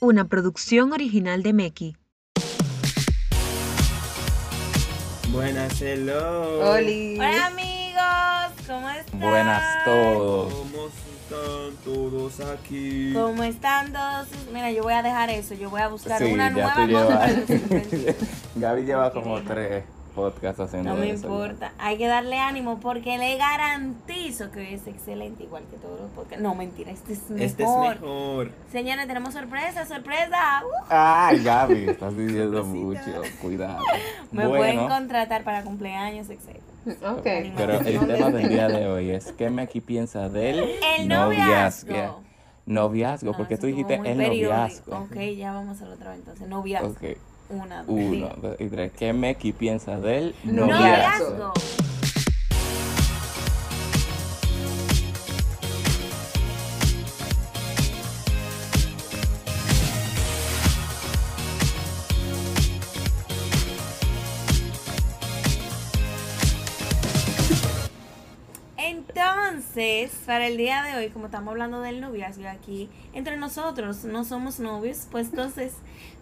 una producción original de Meki. Buenas, hello. Oli. Hola amigos, ¿cómo están? Buenas todos. ¿Cómo están todos aquí? ¿Cómo están todos? Mira, yo voy a dejar eso, yo voy a buscar Sí, una ya nueva tú llevas-. Gaby lleva como tres podcasts haciendo No me eso. importa, hay que darle ánimo porque le garantizo que es excelente igual que todos los podcasts. No, mentira, este es mejor. Este es mejor. Señores, tenemos sorpresa, sorpresa. Uh, Ay, Gaby, estás diciendo mucho. Cuidado. me pueden contratar para cumpleaños, etc. Ok. pero el tema del día de hoy es ¿qué Meki piensa del El noviazgo. Noviazgo, No, porque eso tú dijiste el periódico. noviazgo. Ok, ya vamos a hacerlo otra vez entonces. Noviazgo. Ok, Una, dos, uno, dos y tres. ¿Qué Meki piensa del Noviazgo. noviazgo? Entonces, para el día de hoy, como estamos hablando del noviazgo aquí, entre nosotros no somos novios, pues entonces,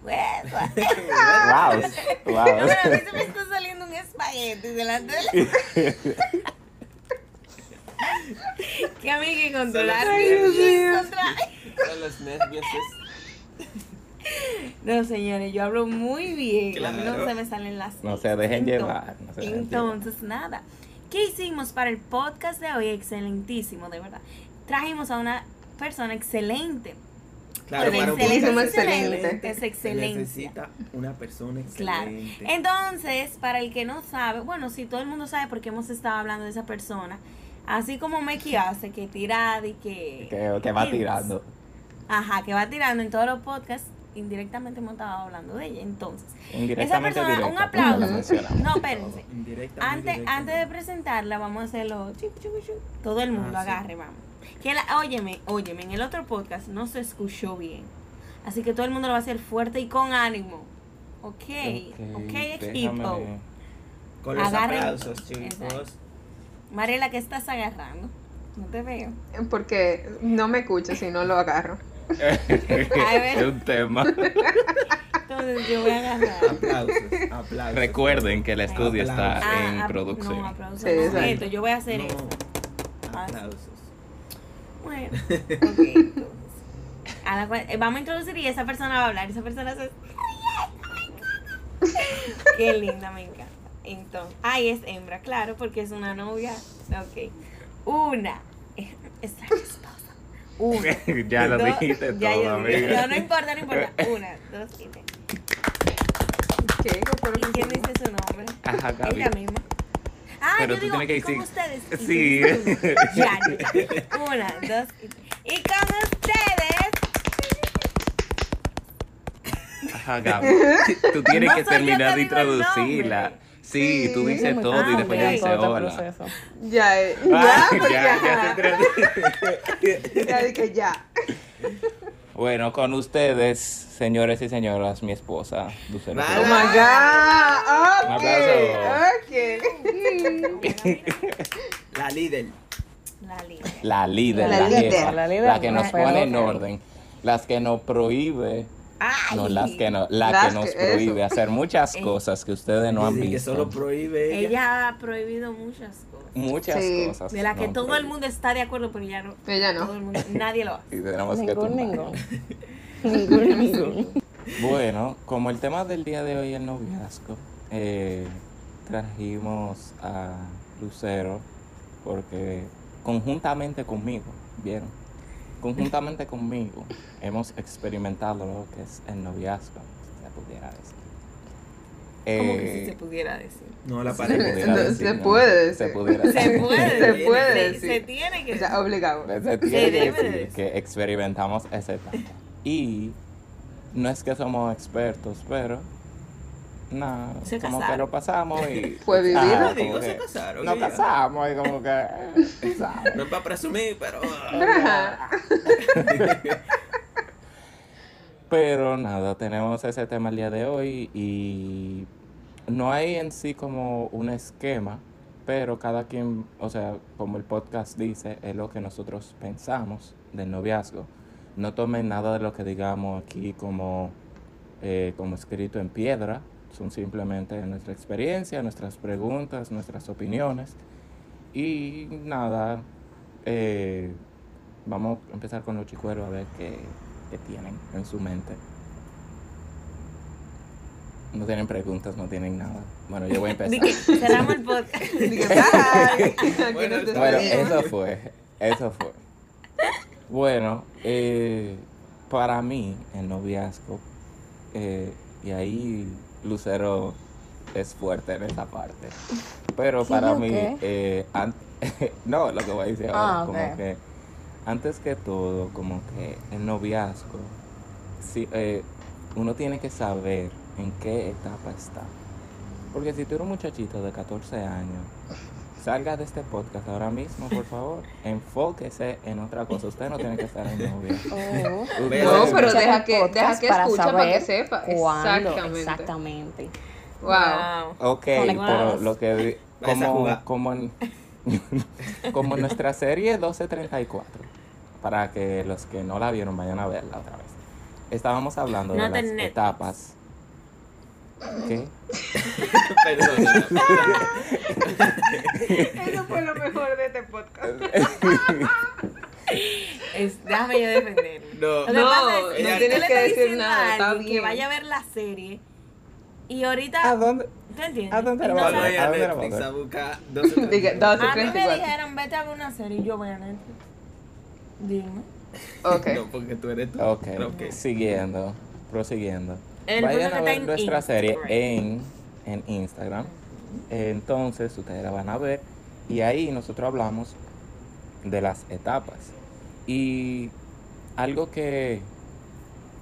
Wow, no, wow. pero a mí se me está saliendo un espagueti delante de la... que a mí hay que controlar. Ay, Dios mío. controlar. Son los nervios. No, señores, yo hablo muy bien. A mí no Claro. se me salen las No se dejen llevar, no se dejen entonces, nada. ¿Qué hicimos para el podcast de hoy? Excelentísimo, de verdad. Trajimos a una persona excelente. Claro, para un excelente, podcast excelente, excelente, es Se excelencia. necesita una persona Claro. excelente. Entonces, para el que no sabe, bueno, si todo el mundo sabe porque hemos estado hablando de esa persona, así como Meki hace, que tira y que... Que, que va tirando. Ajá, que va tirando en todos los podcasts, indirectamente hemos estado hablando de ella. Entonces, esa persona, un directa, aplauso. No, espérense. Indirectamente, Antes, antes de presentarla, vamos a hacerlo. Todo el mundo Ah, sí. agarre, vamos. Que la, óyeme, óyeme, en el otro podcast no se escuchó bien. Así que todo el mundo lo va a hacer fuerte y con ánimo. Ok, ok, equipo. déjame- Con los Agarren- aplausos, chicos. Exacto. Mariela, ¿qué estás agarrando? No te veo. Porque no me escucho si no lo agarro. es un tema. Entonces yo voy a agarrar. Aplausos, aplausos. Recuerden que el estudio está en producción. Ah, No, aplausos. Sí, no, esto, yo voy a hacer No. esto. Aplausos. Bueno, ok, entonces. A la cual- eh, vamos a introducir y esa persona va a hablar. Esa persona se. Qué linda, me encanta. Entonces, ay, es hembra, claro, porque es una novia. Ok. Una. Es la esposa. Una. ya lo dos, dijiste ya todo, amiga. No, no importa, no importa. Una, dos y tres. ¿Qué? Por ¿Y quién dice su nombre? Ajá, Gaby. Ella misma. Ah, Pero yo tú digo, tienes que y con decir- ustedes. ¿Y quién Sí. Ya, ya. Una, dos y tres. Y con ustedes. Ajá, Gaby. Tú tienes No que terminar de introducirla. nombre. Sí, tú Sí. dices todo y después ok. ya dices hola. Ya, eh, Ah, ya, porque ya, ya. Ya dije ya. Bueno, con ustedes, señores y señoras, mi esposa, Lucero. Oh my god. Un Ok. Ok. La líder. La líder. La líder, La la, líder. jefa, La la, líder, que nos pone en orden, las que nos prohíbe, Ay. no las que no, la Las que nos que- prohíbe eso. hacer muchas Eh. cosas que ustedes no han Dice que visto. solo prohíbe ella. Ella ha prohibido muchas cosas. Muchas Sí. cosas. De las que no todo el mundo está de acuerdo, pero ya no. Ella Todo no. el mundo, nadie lo hace. Y tenemos que Ningún, tumbar. ningún. Ningún, ningún. Bueno, como el tema del día de hoy es el noviazgo, eh, trajimos a Lucero porque conjuntamente conmigo, ¿vieron? Conjuntamente conmigo hemos experimentado lo que es el noviazgo, si se pudiera decir. Como que Eh, si se pudiera decir. No, la se pareja. pudiera No, decir, se ¿no? puede Se decir. pudiera Se decir. puede. Se decir, puede se- decir. Se tiene que O sea, obligado. Se tiene que decir decir. que experimentamos esa etapa. Y no es que somos expertos, pero nada, Se como que lo pasamos y Fue vivido. Ajá, Yo digo, se casaron, Nos casamos y como que eh, ¿sabes? No es para presumir, pero. Pero nada, tenemos ese tema el día de hoy y no hay en sí como un esquema, pero cada quien, o sea, como el podcast dice, es lo que nosotros pensamos del noviazgo. no tomen nada de lo que digamos aquí como, eh, como escrito en piedra. Son simplemente nuestra experiencia, nuestras preguntas, nuestras opiniones. Y nada, eh, vamos a empezar con los chicueros a ver qué, qué tienen en su mente. No tienen preguntas, no tienen nada. Bueno, yo voy a empezar. Cerramos el podcast. Bueno, Bueno, eso fue, eso fue. Bueno, eh, para mí, el noviazgo, eh, y ahí Lucero es fuerte en esa parte. Pero ¿Sí, para mí, eh, no, lo que voy a decir ahora, Ah, como que antes que todo, como que el noviazgo, sí, eh, uno tiene que saber en qué etapa está. Porque si tú eres un muchachito de 14 años, salga de este podcast ahora mismo, por favor. Enfóquese en otra cosa. Usted no tiene que estar en novia. Oh. No, pero deja que- deja que escucha para que sepa. cuándo Exactamente. exactamente. Wow. Ok, pero lo que a como, como, en, como en nuestra serie 1234, para que los que no la vieron vayan a verla otra vez. Estábamos hablando No de las etapas. ¿Qué? Perdón. Eso fue lo mejor de este podcast. Es- déjame yo defenderlo. No. No, es no tienes que decir nada, está que vaya a ver la serie y ahorita, ¿A dónde? ¿tú entiendes? ¿A dónde la no vas Cuando a ver? vaya a ¿A Netflix buscar 12 Dije, 12, A mí me 34. dijeron, vete a ver una serie y yo voy a Netflix. Dime. Ok. No, porque tú eres tú. Ok, Ok. siguiendo, prosiguiendo. El Vayan a ver nuestra serie en, en Instagram. Entonces ustedes la van a ver y ahí nosotros hablamos de las etapas. Y algo que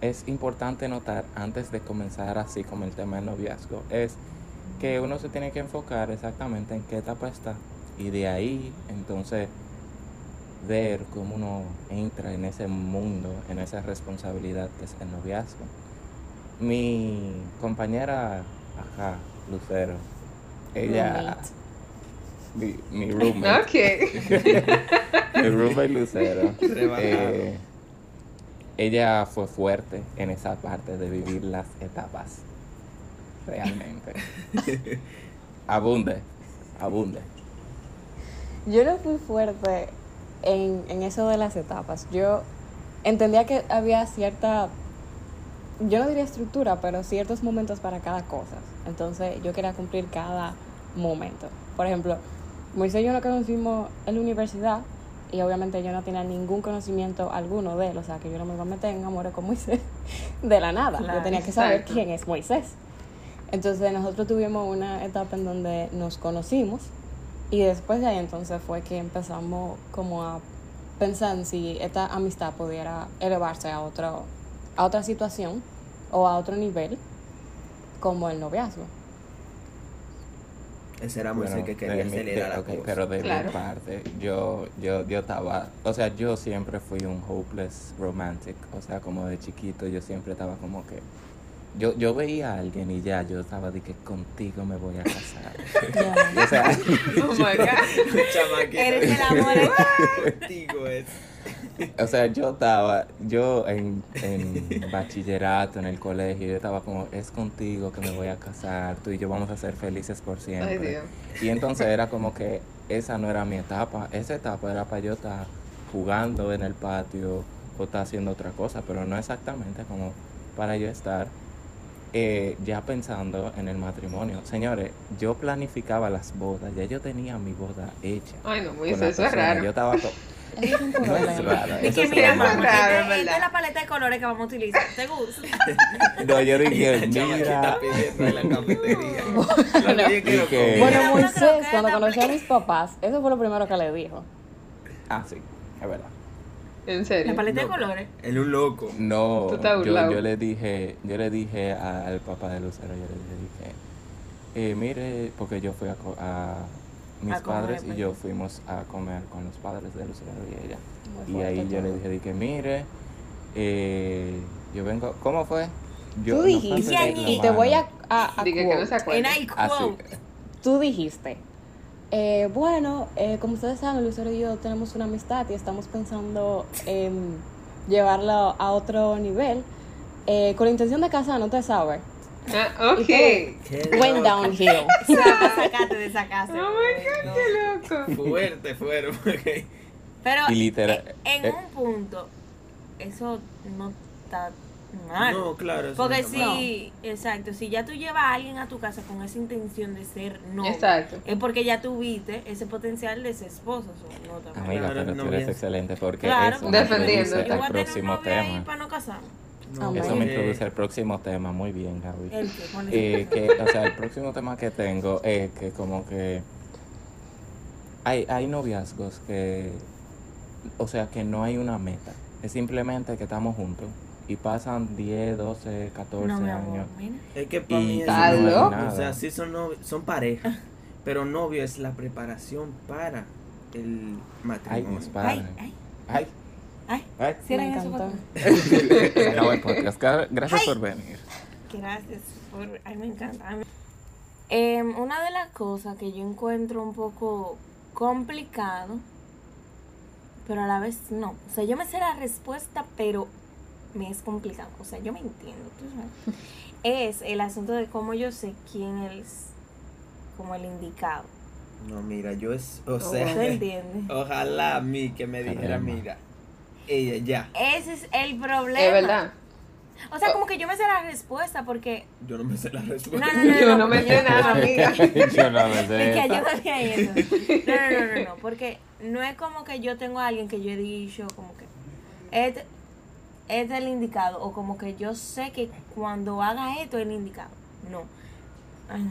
es importante notar antes de comenzar así como el tema del noviazgo es que uno se tiene que enfocar exactamente en qué etapa está y de ahí entonces ver cómo uno entra en ese mundo, en esa responsabilidad que es el noviazgo. Mi compañera, ajá, Lucero, ella, mi, mi roommate, Ok. mi roommate Lucero, eh, ella fue fuerte en esa parte de vivir las etapas, realmente. Abunde, abunde. Yo no fui fuerte en, en eso de las etapas. Yo entendía que había cierta, yo no diría estructura, pero ciertos momentos para cada cosa. Entonces yo quería cumplir cada momento. Por ejemplo, Moisés y yo nos conocimos en la universidad y obviamente yo no tenía ningún conocimiento alguno de él. O sea, que yo no me iba a meter en amores con Moisés de la nada. Claro, yo tenía que saber exacto. quién es Moisés. Entonces nosotros tuvimos una etapa en donde nos conocimos y después de ahí entonces fue que empezamos como a pensar en si esta amistad pudiera elevarse a, otro, a otra situación o a otro nivel como el noviazgo. Ese era Bueno, que de quería mi- acelerar de- la ok, cosa. pero de Claro. mi parte, yo, yo, yo estaba, o sea, yo siempre fui un hopeless romantic, o sea, como de chiquito, yo siempre estaba como que, yo, yo veía a alguien y ya, yo estaba de que contigo me voy a casar. O sea, Oh my God. Chamaquito. Eres el amor. Contigo es. o sea, yo estaba, yo en, en bachillerato, en el colegio, yo estaba como, es contigo que me voy a casar, tú y yo vamos a ser felices por siempre. Ay, Dios. Y entonces era como que esa no era mi etapa. Esa etapa era para yo estar jugando en el patio o estar haciendo otra cosa, pero no exactamente como para yo estar eh, ya pensando en el matrimonio. Señores, yo planificaba las bodas, ya yo tenía mi boda hecha. Ay, no, Moisés, la eso es raro. Yo estaba es un No es raro, Y eso que es mira, raro, mamá, es esta- verdad. esta es la paleta de colores que vamos a utilizar. ¿Te gusta? No, yo dije, mira. pidiendo en la cafetería. Y que-. Bueno, Moisés, cuando conoció a mis papás, eso fue lo primero que le dijo. Ah, sí, es verdad. En serio. La paleta de colores. Él es un loco. No, Tú estás yo, burlado. yo le dije, yo le dije a- al papá de Lucero, yo le dije, eh, mire, porque yo fui a, co- a mis A comer, padres y pues. yo fuimos a comer con los padres de Lucero y ella. Muy Y ahí yo le dije, dije, mire, eh, yo vengo, ¿cómo fue? Yo, Tú dijiste, y te voy a, a, a Dije que no se Así. quote. Tú dijiste, eh, bueno, eh, como ustedes saben, Lucero y yo tenemos una amistad y estamos pensando en llevarlo a otro nivel, eh, con la intención de casar, no te sabes. Ah, ok. ¿Y Qué Went loco. downhill. O sea, para sacarte de esa casa. Oh my god, qué loco. Fuerte, fuerte. porque- Pero Y literal, en eh. un punto, eso no está mal. No, claro. eso Porque no mal. si, exacto, si ya tú llevas a alguien a tu casa con esa intención de ser novio, Exacto. es porque ya tuviste ese potencial de ser esposo. so, no. Amiga, Claro, pero no tú eres pienso. excelente porque Claro, eso Defendiendo. introduce yo voy al a tener un próximo ahí tema. para no casarme. No. Eso me introduce al próximo tema. Muy bien, Gaby. El que Eh, que, o sea, el próximo tema que tengo es que como que hay, hay noviazgos que, o sea, que no hay una meta. Es simplemente que estamos juntos y pasan 10, 12, 14 no, años. Es que para Y mí es no nada. O sea, sí son novios, son pareja. pero novio es la preparación para el Ay, matrimonio. mis Ay, padres. ay, Ay, ay. ay. Cierren Me eso, encantó. acabó el podcast. Gra- Gracias Ay. por venir. Gracias por... Ay, me encanta. Ay, me- Em, una de las cosas que yo encuentro un poco complicado, pero a la vez no. O sea, yo me sé la respuesta, pero me es complicado. O sea, yo me entiendo, tú sabes. Es el asunto de cómo yo sé quién es como el indicado. No, mira, yo es. O sea, ojalá a mí que me dijera, mira, ella ya. Ese es el problema. Es verdad. O sea, como que yo me sé la respuesta porque... Yo no me sé la respuesta. No, no, no, Yo no me sé nada, amiga. Yo no me Es sé ayúdame a eso. No, no, no, no, no, porque no es como que yo tengo a alguien que yo he dicho como que este es el indicado o como que yo sé que cuando haga esto es el indicado. No. Ay,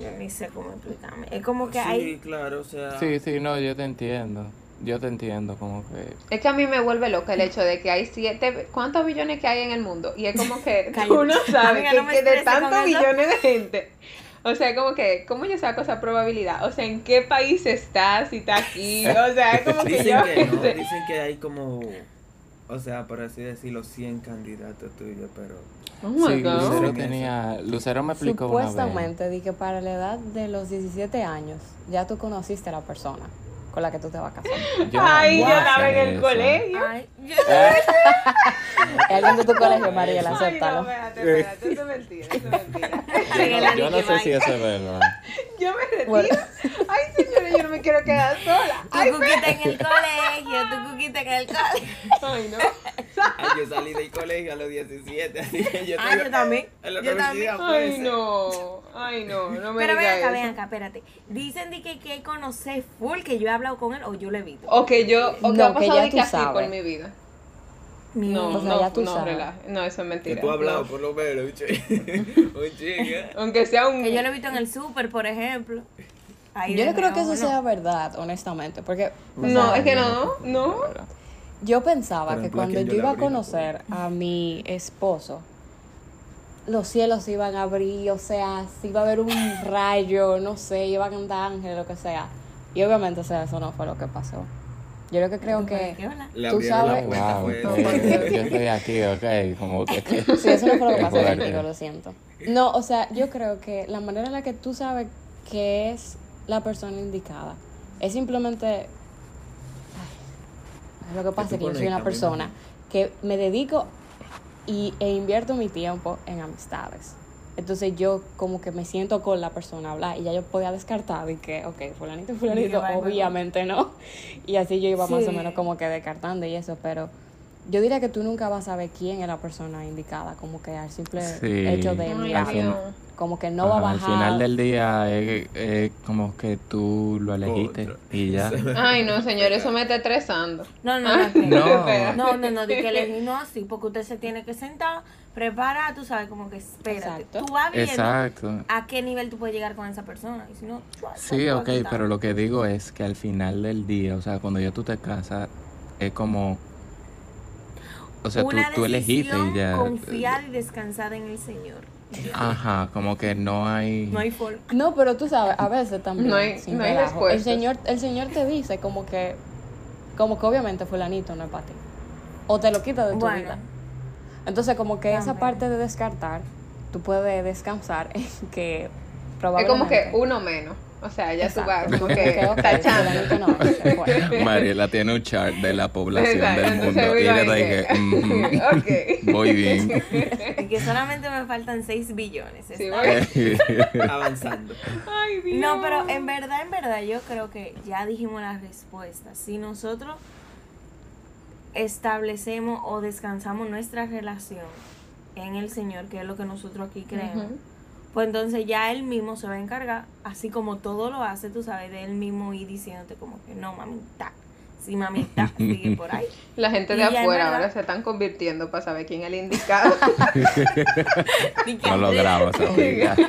yo ni sé cómo explicarme. Es como que sí, hay claro, o sea. Sí, sí, no, yo te entiendo. Yo te entiendo, como que. Es que a mí me vuelve loca el hecho de que hay siete, ¿cuántos billones que hay en el mundo? Y es como que Cállate. tú no sabes Amiga, que, no me que de tantos billones de gente. O sea, como que, ¿cómo yo saco esa probabilidad? O sea, ¿en qué país estás? Si está aquí. O sea, es como que Dicen yo. que no, dicen que hay como. O sea, por así decirlo, 100 candidatos tuyos, pero. Oh sí. Lucero tenía. Lucero me explicó una vez. Supuestamente, di que para la edad de los 17 años ya tú conociste a la persona con la que tú te vas a casar. Yo Ay, yo no estaba en el eso. colegio. Ay, yo- Es alguien de tu colegio, Mariela, Ay, no, acéptalo. espérate, espérate, eso es mentira, eso es mentira. Ay, la Yo no sé si eso es verdad. Yo me retiro. Bueno. Ay, yo no me quiero quedar sola. Tu Ay, cuquita en el colegio, tu cuquita en el colegio. ay, no. Ay, yo salí del colegio a los 17, así que yo Ah, yo también. La Yo Ay, pues. no. Ay, no, no me Pero ven acá, ven acá, espérate. Dicen de que, que conocer full, que yo he hablado con él o yo lo he visto. O que yo, o que No, ha que ya de tú que así sabes. por mi vida. Mi No, O sea, no, ya tú no, sabes. No, eso es Que mentira. tú has hablado por lo menos, un chico. Un chico. Aunque sea un. Que yo lo he visto en el súper, por ejemplo. Ahí Yo no creo que eso sea verdad, honestamente, porque No, es que no, no. yo pensaba que ejemplo, ¿a cuando yo iba a conocer a mi esposo, los cielos se iban a abrir, o sea, si iba a haber un rayo, no sé, iba a cantar ángel, lo que sea. Y obviamente, o sea, eso no fue lo que pasó. Yo lo que creo ¿Qué que... Le Tú la sabes- Wow, porque- yo estoy aquí, ok, como que... Sí, eso no fue lo que pasó contigo, lo siento. No, o sea, yo creo que la manera en la que tú sabes que es la persona indicada es simplemente... ay, lo que pasa es que yo soy una persona que me dedico y, e invierto mi tiempo en amistades. Entonces yo como que me siento con la persona a hablar y ya yo podía descartar y que, ok, fulanito fulanito, obviamente no. Y así yo iba más o menos como que descartando y eso, pero yo diría que tú nunca vas a saber quién es la persona indicada, como que al simple Sí. hecho de mirar, como que no va a bajar. Al final del día es, es como que tú lo elegiste Contra. y ya. Ay, no, señor, eso me está estresando. No, no, no. No. No, no, no, de que elegí no así, porque usted se tiene que sentar, preparar, tú sabes, como que espérate. Exacto. Tú vas viendo Exacto. a qué nivel tú puedes llegar con esa persona. Y si no, Sí, ok, pero lo que digo es que al final del día, o sea, cuando ya tú te casas, es como... O sea, tú, Una tú elegiste decisión y ya... confiada y descansada en el Señor. Ajá, como que no hay... No hay forma. No, pero tú sabes, a veces también. No hay- sin no hay relajo, el señor, el señor te dice como que, como que obviamente fulanito no es para ti. O te lo quita de tu Bueno. vida. Entonces como que esa parte de descartar, tú puedes descansar en que Es probablemente. como que uno menos. O sea, ya tú vas como Que, tachando. Mariela tiene un chart de la población Exacto, del mundo entonces y le dije, que- "Ujú, Ok. voy bien. Y que solamente me faltan 6 billones. Sí, ¿está voy- Avanzando. Ay, Dios. No, pero en verdad, en verdad, yo creo que ya dijimos la respuesta. Si nosotros establecemos o descansamos nuestra relación en el Señor, que es lo que nosotros aquí creemos. Pues entonces ya Él mismo se va a encargar, así como todo lo hace, tú sabes, de Él mismo ir diciéndote como que no, mamita, si mamita, sigue por ahí. La gente de Y afuera verdad- ahora se están convirtiendo para saber quién es el indicado. Y No logramos, amiga.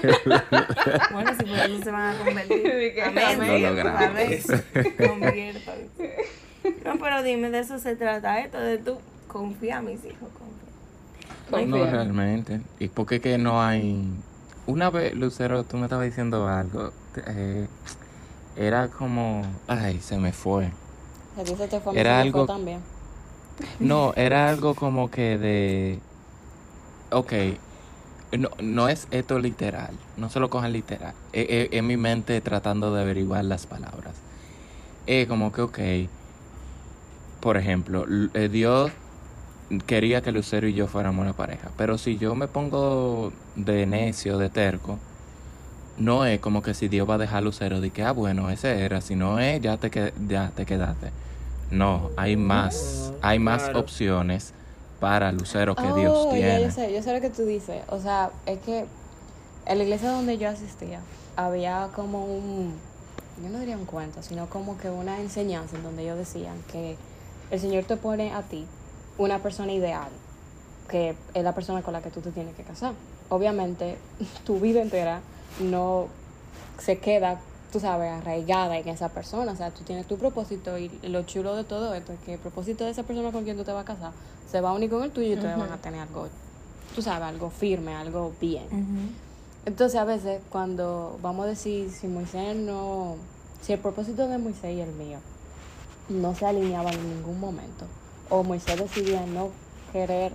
Bueno, si por eso se van a convertir. Sí, Amén. Lo logramos. Conviértanse. No, pero dime, de eso se trata esto, de tú confía a mis hijos, confía. No, Confía. realmente. ¿Y por qué que no hay...? Una vez, Lucero, tú me estabas diciendo algo. eh, era como... Ay, se me fue. A ti se te fue, Era fue algo- también. No, era algo como que de... Ok, no, no es esto literal, no se lo cojan literal. Es, es- es mi mente tratando de averiguar las palabras. Es como que, ok, por ejemplo, eh, Dios quería que Lucero y yo fuéramos una pareja, pero si yo me pongo de necio, de terco, no es como que si Dios va a dejar a Lucero de que, ah, bueno, ese era, si no es, ya te, que- ya te quedaste. No, hay más, hay más claro. opciones para Lucero que Oh, Dios ya, tiene. yo sé, yo sé lo que tú dices. O sea, es que en la iglesia donde yo asistía había como un, yo no diría un cuento, sino como que una enseñanza en donde ellos decían que el Señor te pone a ti una persona ideal, que es la persona con la que tú te tienes que casar. Obviamente, tu vida entera no se queda, tú sabes, arraigada en esa persona. O sea, tú tienes tu propósito y lo chulo de todo esto es que el propósito de esa persona con quien tú te vas a casar se va a unir con el tuyo y ustedes van a tener algo, tú sabes, algo firme, algo bien. Entonces, a veces, cuando vamos a decir si Moisés no, si el propósito de Moisés y el mío no se alineaban en ningún momento, o Moisés decidía no querer,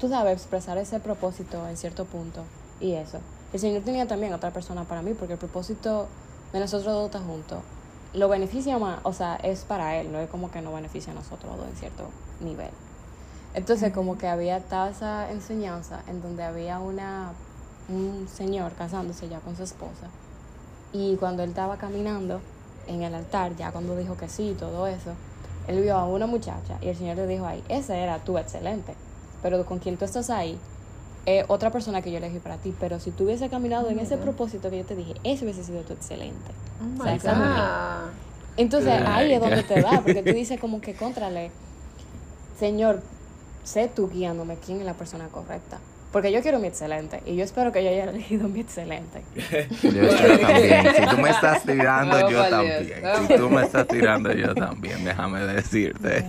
tú sabes, expresar ese propósito en cierto punto y eso. El Señor tenía también otra persona para mí, porque el propósito de nosotros dos estar juntos lo beneficia más, o sea, es para Él, no es como que no beneficia a nosotros dos en cierto nivel. Entonces, como que había toda esa enseñanza en donde había una un señor casándose ya con su esposa. Y cuando él estaba caminando en el altar, ya cuando dijo que sí, todo eso, él vio a una muchacha y el Señor le dijo ahí, ese era tú excelente, pero con quien tú estás ahí, es otra persona que yo elegí para ti, pero si tú hubiese caminado en ese propósito que yo te dije, ese hubiese sido tu excelente. Oh O sea, my esa mujer. God. Entonces ahí es donde te da, porque tú dices como que contrale, Señor, sé tú guiándome quién es la persona correcta. Porque yo quiero mi excelente y yo espero que yo haya elegido mi excelente. Yo espero también. Si tú me estás tirando, yo también. Dios. Si tú me estás tirando, yo también. Déjame decirte.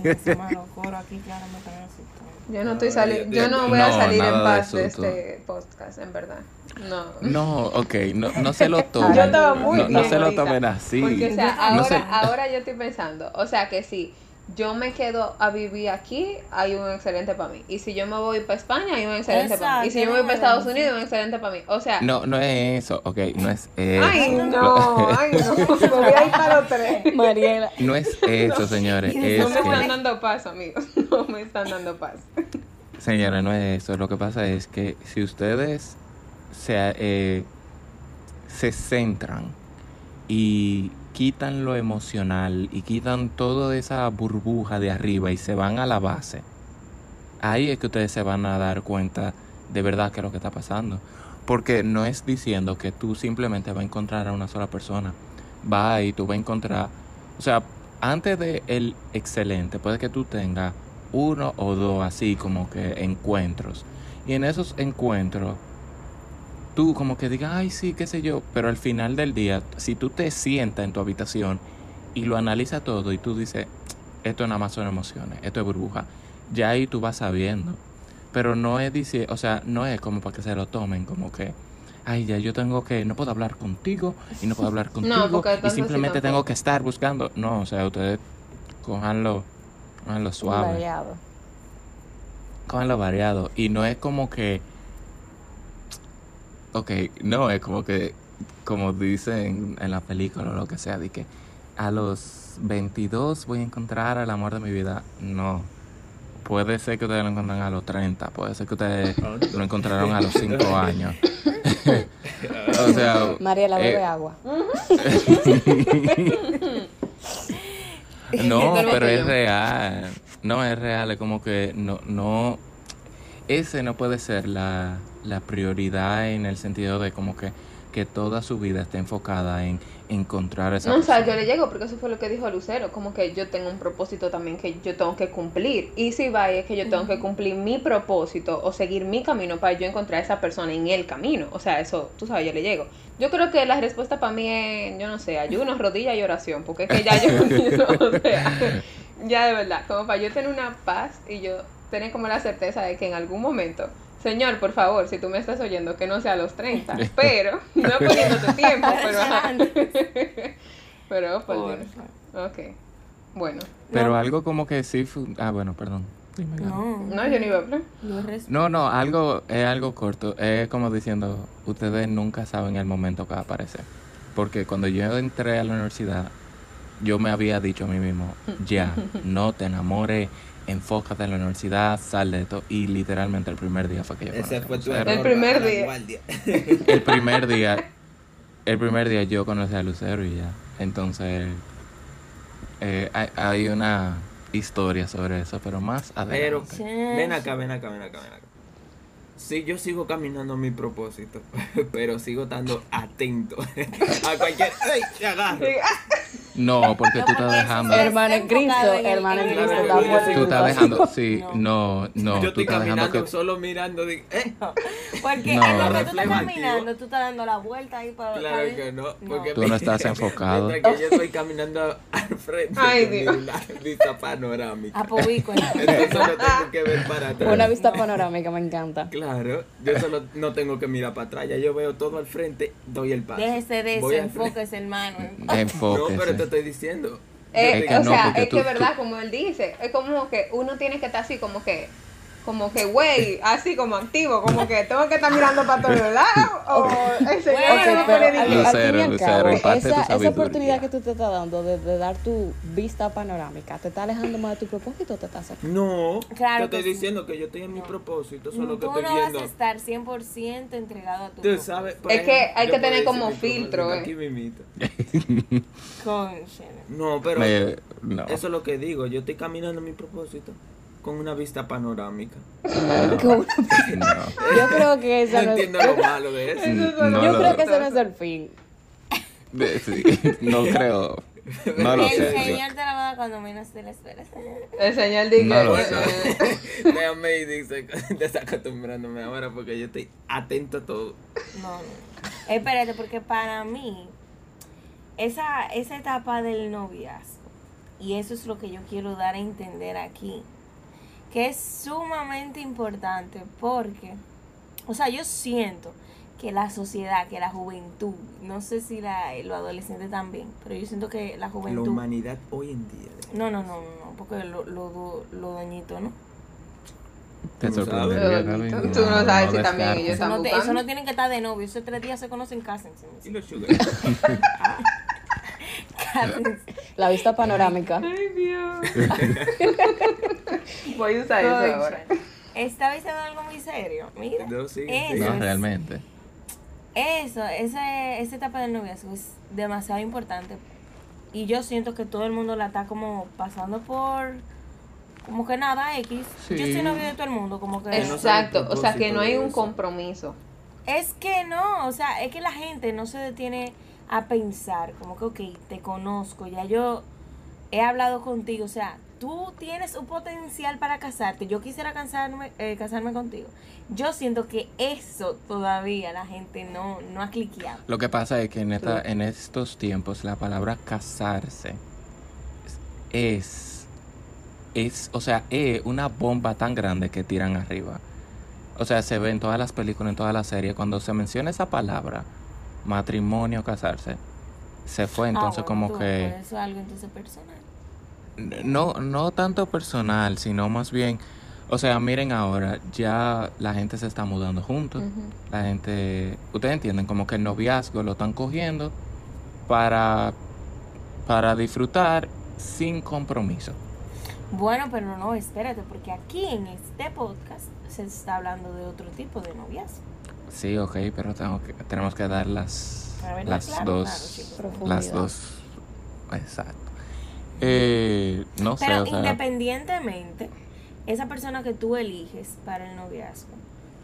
Yo no estoy saliendo, yo no voy No, a salir en de paz de este podcast, en verdad. No. No, ok, no, no se lo tomen. Yo estaba muy no, se lo tomen así. Porque, o sea, No ahora, ahora yo estoy pensando, o sea, que si yo me quedo a vivir aquí, hay un excelente para mí. Y si yo me voy para España, hay un excelente para mí. Y si yo me voy para Estados Unidos, hay un excelente para mí. O sea, No, no es eso, ok, no es eso. ay, no, ay, no. Me voy a ir para los tres. Mariela, No es eso, señores. Es No me están que, dando paz, amigos. No me están dando paz. señores, no es eso. Lo que pasa es que si ustedes se, eh, se centran y quitan lo emocional y quitan toda esa burbuja de arriba y se van a la base, ahí es que ustedes se van a dar cuenta de verdad qué es lo que está pasando. Porque no es diciendo que tú simplemente vas a encontrar a una sola persona. Va y tú vas a encontrar, o sea, antes de el excelente, puede que tú tengas uno o dos así como que encuentros. Y en esos encuentros, tú como que digas, ay, sí, qué sé yo, pero al final del día, si tú te sientas en tu habitación y lo analizas todo y tú dices, esto nada más son emociones, esto es burbuja, ya ahí tú vas sabiendo. Pero no es decir, o sea, no es como para que se lo tomen como que, ay, ya yo tengo que, no puedo hablar contigo y no puedo hablar contigo y simplemente tengo que estar buscando. No, o sea, ustedes cojanlo, cojanlo suave variado. lo variado. Y no es como que. Ok, no, es como que como dicen en la película o lo que sea, de que a los 22 voy a encontrar al amor de mi vida. No. Puede ser que ustedes lo encuentren a los 30, puede ser que ustedes lo encontraron a los 5 años. o sea, Mariela, bebe eh, agua. No, pero es real. No, es real. Es como que no, no. Ese no puede ser la, la prioridad en el sentido de como que, que toda su vida esté enfocada en encontrar esa No, o sea, yo persona. le llego porque eso fue lo que dijo Lucero, como que yo tengo un propósito también que yo tengo que cumplir. Y si va es que yo tengo que cumplir mi propósito o seguir mi camino para yo encontrar a esa persona en el camino. O sea, eso, tú sabes, yo le llego. Yo creo que la respuesta para mí es, yo no sé, ayuno, rodilla y oración, porque es que ya yo, yo, o sea, ya de verdad, como para yo tener una paz y yo tener como la certeza de que en algún momento, Señor, por favor, si tú me estás oyendo, que no sea a los 30, pero, no poniéndote tiempo, pero, ajá. pero, por Dios. Porfa. Ok. Bueno. Pero No. algo como que sí. fu- Ah, bueno, perdón. Dime. No, No, yo no iba a hablar. No, no, algo es algo corto. Es como diciendo, ustedes nunca saben el momento que va a aparecer. Porque cuando yo entré a la universidad, yo me había dicho a mí mismo, ya, no te enamores, enfócate en la universidad, sal de esto. Y literalmente el primer día fue que yo Ese fue tu error. El primer día. El primer día, el primer día yo conocí a Lucero y ya. Entonces, eh, hay, hay una historia sobre eso, pero más Pero adelante. ven acá, ven acá, ven acá, ven acá. Sí, yo sigo caminando a mi propósito, pero sigo estando atento a cualquier... ¡Ay, te agarro! No, porque tú estás dejando... Hermano en Cristo, hermano en Cristo. Tú estás dejando, sí, No. no, no, yo tú estoy caminando que... solo mirando, de, ¿eh? Porque No. en lo que tú estás caminando, tú estás dando la vuelta ahí para... Claro que no, porque Tú no estás enfocado. Yo estoy caminando al frente Ay, con mi vista panorámica. A Pobico. Entonces solo tengo que ver para atrás. Una vista panorámica, me encanta. Claro, yo solo no tengo que mirar para atrás, ya yo veo todo al frente, doy el paso. Déjese de eso, enfóquese, hermano. No, pero te estoy diciendo. Eh, Es que o no, sea, es tú- que verdad, tú- como él dice, es como que uno tiene que estar así como que, como que, güey, así como activo, como que tengo que estar mirando para todos lados, o el señor Bueno, no pero al, que- al fin y al cabo, esa, oportunidad que tú te estás dando de, de dar tu vista panorámica, ¿te está alejando más de tu propósito o te está acercando? No, Claro te estoy que sí. diciendo que yo estoy en mi propósito, solo que Tú estoy no vas viendo. a estar 100% entregado a tu Tú sabes, Es que hay que tener como filtro, eh. Aquí. Con. No, pero Me- no. eso es lo que digo, yo estoy caminando mi propósito con una vista panorámica. No. Yo creo que esa No no es, entiendo yo, lo malo de eso. No yo lo- creo que ese no es el fin. de- sí, no creo. No lo El sé. señor te la va a dar cuando menos te la esperas. El señor dice, No lo sé. Déjame y dice, te está acostumbrándome ahora porque yo estoy atento a todo. No, no. Espérate, porque para mí, esa, esa etapa del noviazgo, y eso es lo que yo quiero dar a entender aquí, que es sumamente importante porque, o sea, yo siento que la sociedad, que la juventud, no sé si la, los adolescentes también, pero yo siento que la La juventud... humanidad hoy en día. No, no, no, no, porque lo, lo, lo, dañito, ¿no? Te Tú no sabes. Gaby. Tú- tú no sabes si también ellos Eso no, te- eso no tienen que estar de novio, esos tres días se conocen, cásense. Y los sugar. La vista panorámica. Ay, Dios. Voy a usar eso ahora. Estaba diciendo algo muy serio. Mira. No, sigue, eso, No, es- realmente. eso ese, esa etapa del noviazgo es demasiado importante. Y yo siento que todo el mundo la está como pasando por. Como que nada, X. Yo Sí. soy novio de todo el mundo, como que. Exacto, o sea que no hay un compromiso. Es que no, o sea, es que la gente no se detiene a pensar, como que, ok, te conozco, ya yo he hablado contigo, o sea, tú tienes un potencial para casarte, yo quisiera casarme, eh, casarme contigo. Yo siento que eso todavía la gente no, no ha cliqueado. Lo que pasa es que en, esta, en estos tiempos la palabra casarse es, es, o sea, es una bomba tan grande que tiran arriba. O sea, se ve en todas las películas, en todas las series, cuando se menciona esa palabra, matrimonio, casarse, se fue entonces Ah, bueno, como que... Eso es algo entonces personal. No, no tanto personal, sino más bien O sea, miren ahora, ya la gente se está mudando juntos. La gente, ustedes entienden, como que el noviazgo lo están cogiendo para, para disfrutar sin compromiso. Bueno, pero no, espérate, porque aquí en este podcast se está hablando de otro tipo de noviazgo. Sí, ok, pero tengo que, tenemos que dar las, las claro, dos, claro, chicos. las dos, exacto. Eh, no sé, Pero o sea, independientemente, esa persona que tú eliges para el noviazgo,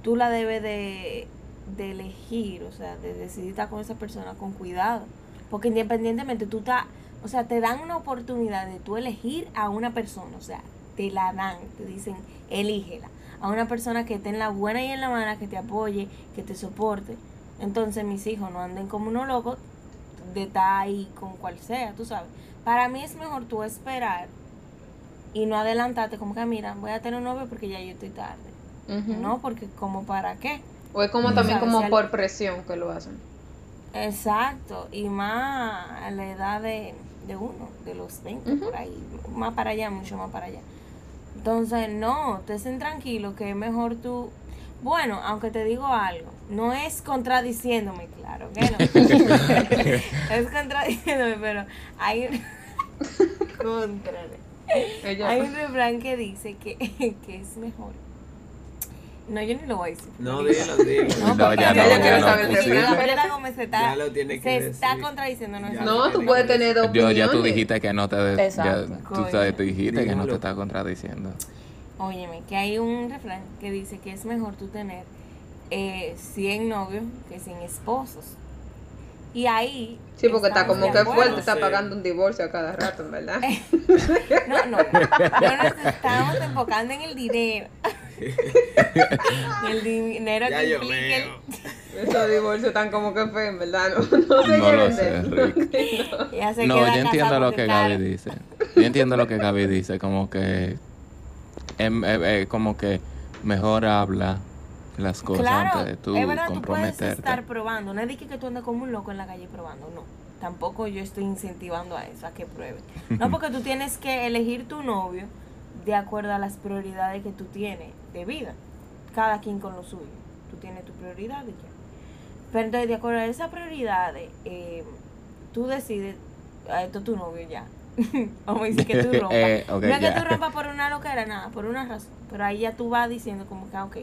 tú la debes de, de elegir, o sea, de decidir estar con esa persona con cuidado. Porque independientemente tú estás, o sea, te dan una oportunidad de tú elegir a una persona, o sea, te la dan, te dicen, elígela. A una persona que esté en la buena y en la mala, que te apoye, que te soporte. Entonces mis hijos no anden como unos locos de estar ahí con cual sea, tú sabes. Para mí es mejor tú esperar y no adelantarte como que, mira, voy a tener un novio porque ya yo estoy tarde. No, porque como para qué. O es como también como Si al- por presión que lo hacen. Exacto, y más a la edad de, de uno, de los 20, Ujú. por ahí, más para allá, mucho más para allá. Entonces, no, te estén tranquilo, que es mejor tú... Bueno, aunque te digo algo, no es contradiciéndome, claro que no. es contradiciéndome, pero hay. Ella- Hay un refrán que dice que, que es mejor. No, yo ni lo voy a decir. No, dilo, dilo. No, ya no, Gabriela ya no. Gabriela Gómez se está, Ya lo tiene que se está decir. contradiciendo. No, Ya. No, tú puedes tener dos yo, ya tú dijiste que no te, ya, Exacto. tú, sabes, tú dijiste que no te está contradiciendo. Óyeme, que hay un refrán que dice que es mejor tú tener eh, 100 novios que 100 esposos. Y ahí. Sí, porque está como que acuerdo. fuerte, está pagando un divorcio a cada rato, en verdad. No, no, no nos estamos enfocando en el dinero. el dinero Ya que yo implica el- veo. Esos divorcios están como que feos, en verdad. No, no se No lo quieren sé. Rick. No, queda yo entiendo lo que. Gaby dice. Yo entiendo lo que Gaby dice, como que em, em, eh, como que mejor habla las cosas Claro, antes de tú es verdad, tú puedes comprometerte. estar probando. No es de que que tú andes como un loco en la calle probando, no. Tampoco yo estoy incentivando a eso, a que prueben. No, porque tú tienes que elegir tu novio de acuerdo a las prioridades que tú tienes de vida. Cada quien con lo suyo. Tú tienes tu prioridad y ya. Pero entonces, de acuerdo a esas prioridades, eh, tú decides, ah, esto es tu novio ya. Vamos a decir que tú rompas. Eh, no es que tú rompas por una loquera, nada, por una razón. Pero ahí ya tú vas diciendo como que, ah, ok,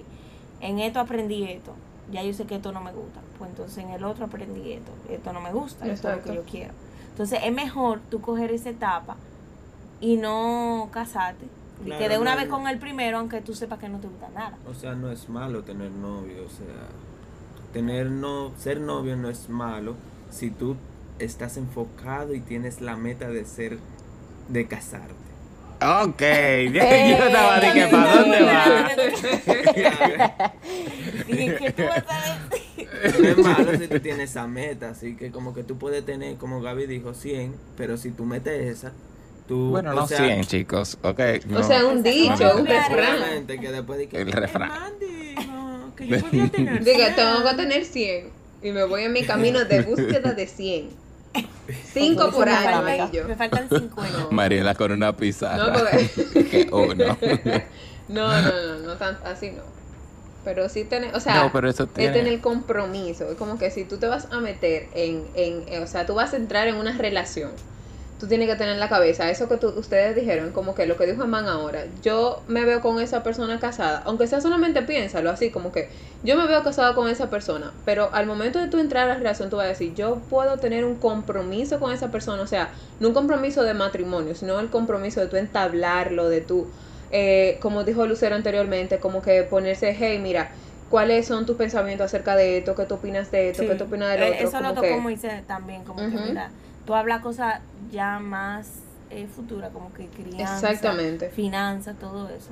en esto aprendí esto. Ya yo sé que esto no me gusta. Pues entonces en el otro aprendí esto. Esto no me gusta, esto es lo que yo quiero. Entonces es mejor tú coger esa etapa y no casarte. Y Claro, que de una no, vez con el primero, aunque tú sepas que no te gusta nada. O sea, no es malo tener novio, o sea, tener no, ser novio no es malo si tú estás enfocado y tienes la meta de ser, de casarte. Ok, yo estaba de que para dónde va. y que tú vas a decir. No es malo si tú tienes esa meta, así que como que tú puedes tener, como Gaby dijo, 100, pero si tú metes esa, tú... Bueno, o no sea, 100, chicos, ok. no. O sea, un dicho, un refrán. Que después de que... El refrán. "Mandy, no, que yo podía tener Diga, 100". tengo que tener 100 y me voy en mi camino de búsqueda de 100. 5 Como por año yo. Me faltan 50. Mariela con una pizarra. No, porque- que uno. No, no, no, no tan así no. Pero sí tener, o sea, No, pero eso es tiene- tener compromiso. Es como que si tú te vas a meter en, en, o sea, tú vas a entrar en una relación, tú tienes que tener en la cabeza eso que tú- ustedes dijeron, como que lo que dijo Man ahora. Yo me veo con esa persona casada, aunque sea solamente piénsalo así, como que yo me veo casada con esa persona, pero al momento de tú entrar a la relación, tú vas a decir, yo puedo tener un compromiso con esa persona, o sea, no un compromiso de matrimonio, sino el compromiso de tú entablarlo, de tú, eh, como dijo Lucero anteriormente, como que ponerse, hey, mira, ¿cuáles son tus pensamientos acerca de esto? ¿Qué tú opinas de esto? Sí. ¿Qué tú opinas del Eh, otro? Eso lo tocó que- Moisés también, como que Ujú. mira, tú hablas cosas ya más eh, futuras, como que crianza, Exactamente. finanzas, todo eso.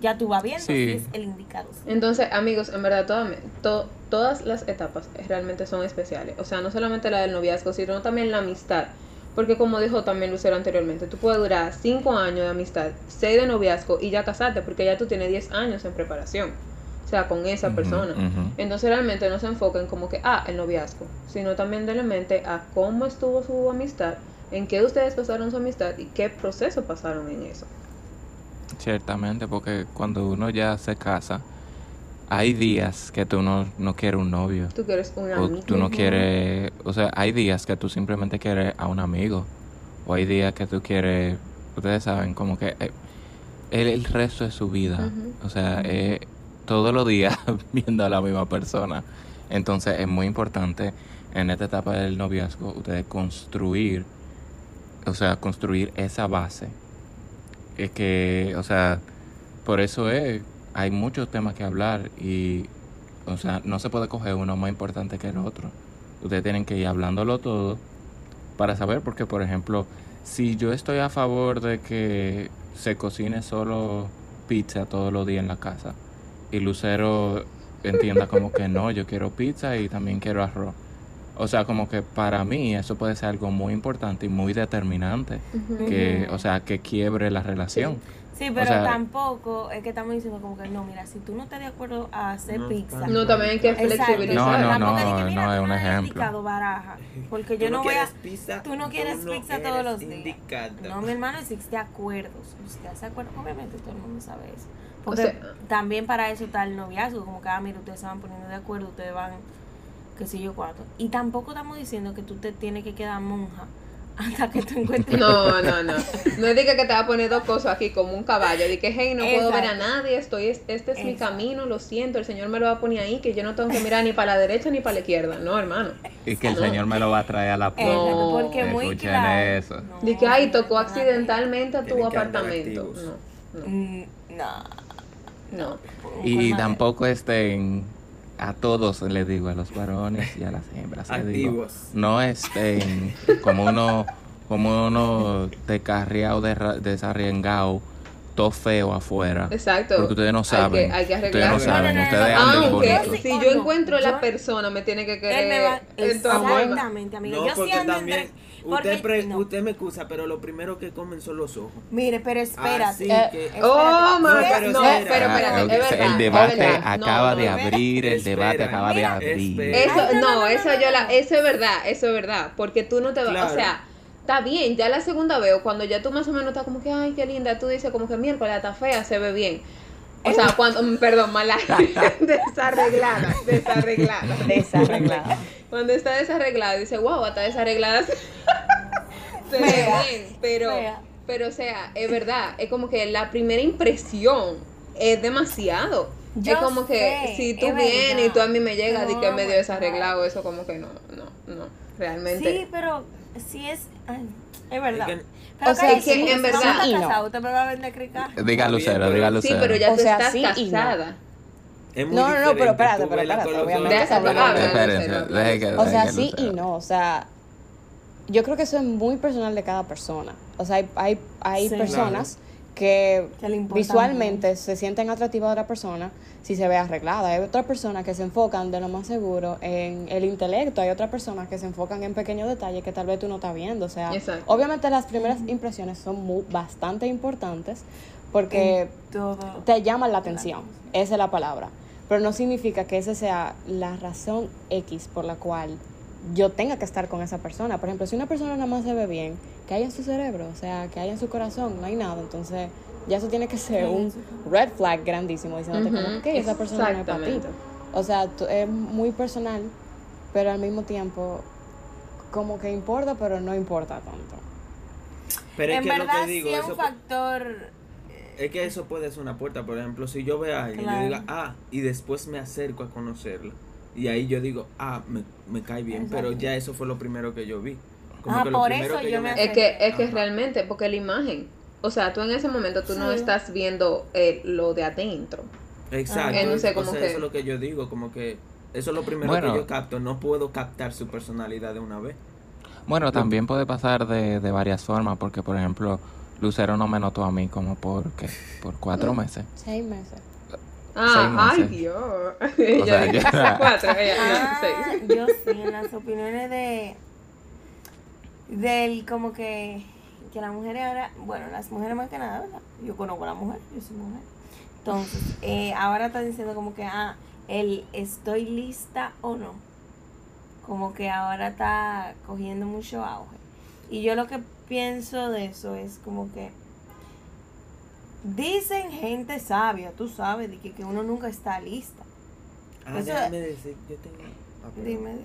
Ya tú vas viendo Sí. si es el indicado. Entonces, amigos, en verdad, toda- to- todas las etapas realmente son especiales. O sea, no solamente la del noviazgo, sino también la amistad. Porque como dijo también Lucero anteriormente, tú puedes durar 5 años de amistad, 6 de noviazgo y ya casarte, porque ya tú tienes 10 años en preparación. O sea, con esa persona. Entonces realmente no se enfoquen como que, ah, el noviazgo, sino también denle mente a cómo estuvo su amistad, en qué ustedes pasaron su amistad y qué proceso pasaron en eso. Ciertamente, porque cuando uno ya se casa, hay días que tú no, no quieres un novio. Tú quieres un O amigo. tú no quieres, o sea, hay días que tú simplemente quieres a un amigo. O hay días que tú quieres, ustedes saben, como que eh, el, el resto de su vida. O sea, eh, todos los días viendo a la misma persona. Entonces es muy importante en esta etapa del noviazgo ustedes construir, o sea, construir esa base. Es que, o sea, por eso es, hay muchos temas que hablar y, o sea, no se puede coger uno más importante que el otro. Ustedes tienen que ir hablándolo todo para saber, porque, por ejemplo, si yo estoy a favor de que se cocine solo pizza todos los días en la casa y Lucero entienda como que no, yo quiero pizza y también quiero arroz. O sea, como que para mí eso puede ser algo muy importante y muy determinante, que, o sea, que quiebre la relación. Sí, pero sea- tampoco es que estamos diciendo como que no, mira, si tú no estás de acuerdo a hacer No, pizza. No, también hay que flexibilizar. No, no, es de no, que, mira, no, es un ejemplo. indicado baraja, porque yo Tú no voy a... pizza, Tú no quieres no pizza todos los días. No, mi hermano, existe acuerdos. Usted se acuerda, obviamente todo el mundo sabe eso. O Porque sea- también para eso está el noviazgo, como que, ah, mira, ustedes se van poniendo de acuerdo, ustedes van, qué sé yo, cuánto. Y tampoco estamos diciendo que tú te tienes que quedar monja hasta que tú encuentres. No, no, no. No es de que, te va a poner dos cosas aquí como un caballo. De que, hey, no puedo ver a nadie, estoy, es- este es mi camino, lo siento, el Señor me lo va a poner ahí, que yo no tengo que mirar ni para la derecha ni para la izquierda. No, hermano. Y que el Señor me lo va a traer a la puerta. Porque muy claro. eso. No, De que, ay, tocó no, no, accidentalmente a tu apartamento. No, no, Mm, No. No. Y tampoco estén, a todos les digo, a los varones y a las hembras, digo, no estén como uno, como uno descarriado, desarriengado, todo feo afuera. Exacto. Porque ustedes no Hay saben. que- hay que ustedes no saben, ustedes Aunque si yo encuentro Yo- la persona, me tiene que Él me va. querer. Exactamente, amiga. No, yo sí porque ando también. entre- Usted, pre- no. usted me excusa, pero lo primero que comen son los ojos. Mire, pero espérate. Así Eh, que. Espérate. Oh, my No, God. pero No, espera. pero espérate, Ah, es ok, verdad. el debate es acaba de abrir, el debate acaba de abrir. Eso, Ay, no, eso yo la, eso es verdad, eso es verdad, porque tú no te vas, Claro. o sea, está bien, ya la segunda vez, o cuando ya tú más o menos estás como que, ay, qué linda, tú dices como que miércoles está fea, se ve bien. O sea, cuando, mm, perdón, mala, desarreglada, desarreglada. Desarreglada. Cuando está desarreglada, dice, wow, está desarreglada. se ve bien, pero, pero, o sea, es verdad, es como que la primera impresión es demasiado. Yo es como que si tú es vienes y tú a mí me llegas y que medio desarreglado, eso como que no, no, no, realmente. Sí, pero sí es. ay, es verdad. Es que- Pero O sea, cállate, sí, en verdad- Sí y no. usted me va a vender crica. Diga Lucero, diga sí, Lucero. pero ya O tú sea, estás sí no. casada. Es muy No, no, no, pero espérate, pero espérate, obviamente que- O sea, que sí y no, o sea, yo creo que eso es muy personal de cada persona. O sea, hay, hay, hay Sí. personas que Que le importa visualmente se sienten atractivas a otra persona si se ve arreglada. Hay otras personas que se enfocan de lo más seguro en el intelecto. Hay otras personas que se enfocan en pequeños detalles que tal vez tú no estás viendo. O sea, Exacto. obviamente las primeras impresiones son muy, bastante importantes porque Todo. te llaman la atención. Esa es la palabra. Pero no significa que esa sea la razón X por la cual yo tenga que estar con esa persona. Por ejemplo, si una persona nada más se ve bien, que haya en su cerebro, o sea, que haya en su corazón, no hay nada. Entonces, ya eso tiene que ser un red flag grandísimo diciéndote como Ujú, que esa persona no es para ti. O sea, es muy personal, pero al mismo tiempo como que importa, pero no importa tanto. Pero es en que lo verdad que digo, sí es un factor. Es que eso puede ser una puerta, por ejemplo, si yo veo a alguien y yo diga, ah, y después me acerco a conocerla, y ahí yo digo, ah, me, me cae bien, pero ya eso fue lo primero que yo vi. Ah, que lo por primero eso que yo me Es que, es que Ajá. realmente, porque la imagen, o sea, tú en ese momento tú no estás viendo eh, lo de adentro. Exacto, Eh, no sé, o como sea, que- eso es lo que yo digo, como que eso es lo primero Bueno. que yo capto, no puedo captar su personalidad de una vez. Bueno, también puede pasar de, de varias formas, porque por ejemplo, Lucero no me notó a mí como por, ¿qué? Por cuatro meses. Seis meses. Ah, ay meses. Dios. O Ella sea, dijo ya- cuatro, ella Ah, no, seis. yo sí, en las opiniones de. Del como que. Que las mujeres ahora. Bueno, las mujeres más que nada, ¿verdad? Yo conozco a la mujer, yo soy mujer. Entonces, eh, ahora está diciendo como que, ah, el estoy lista o no. Como que ahora está cogiendo mucho auge. Y yo lo que pienso de eso es como que Dicen gente sabia, tú sabes, de que, que uno nunca está lista. Ah, Eso- déjame decir, yo tengo... ah, perdón. Dime, dime.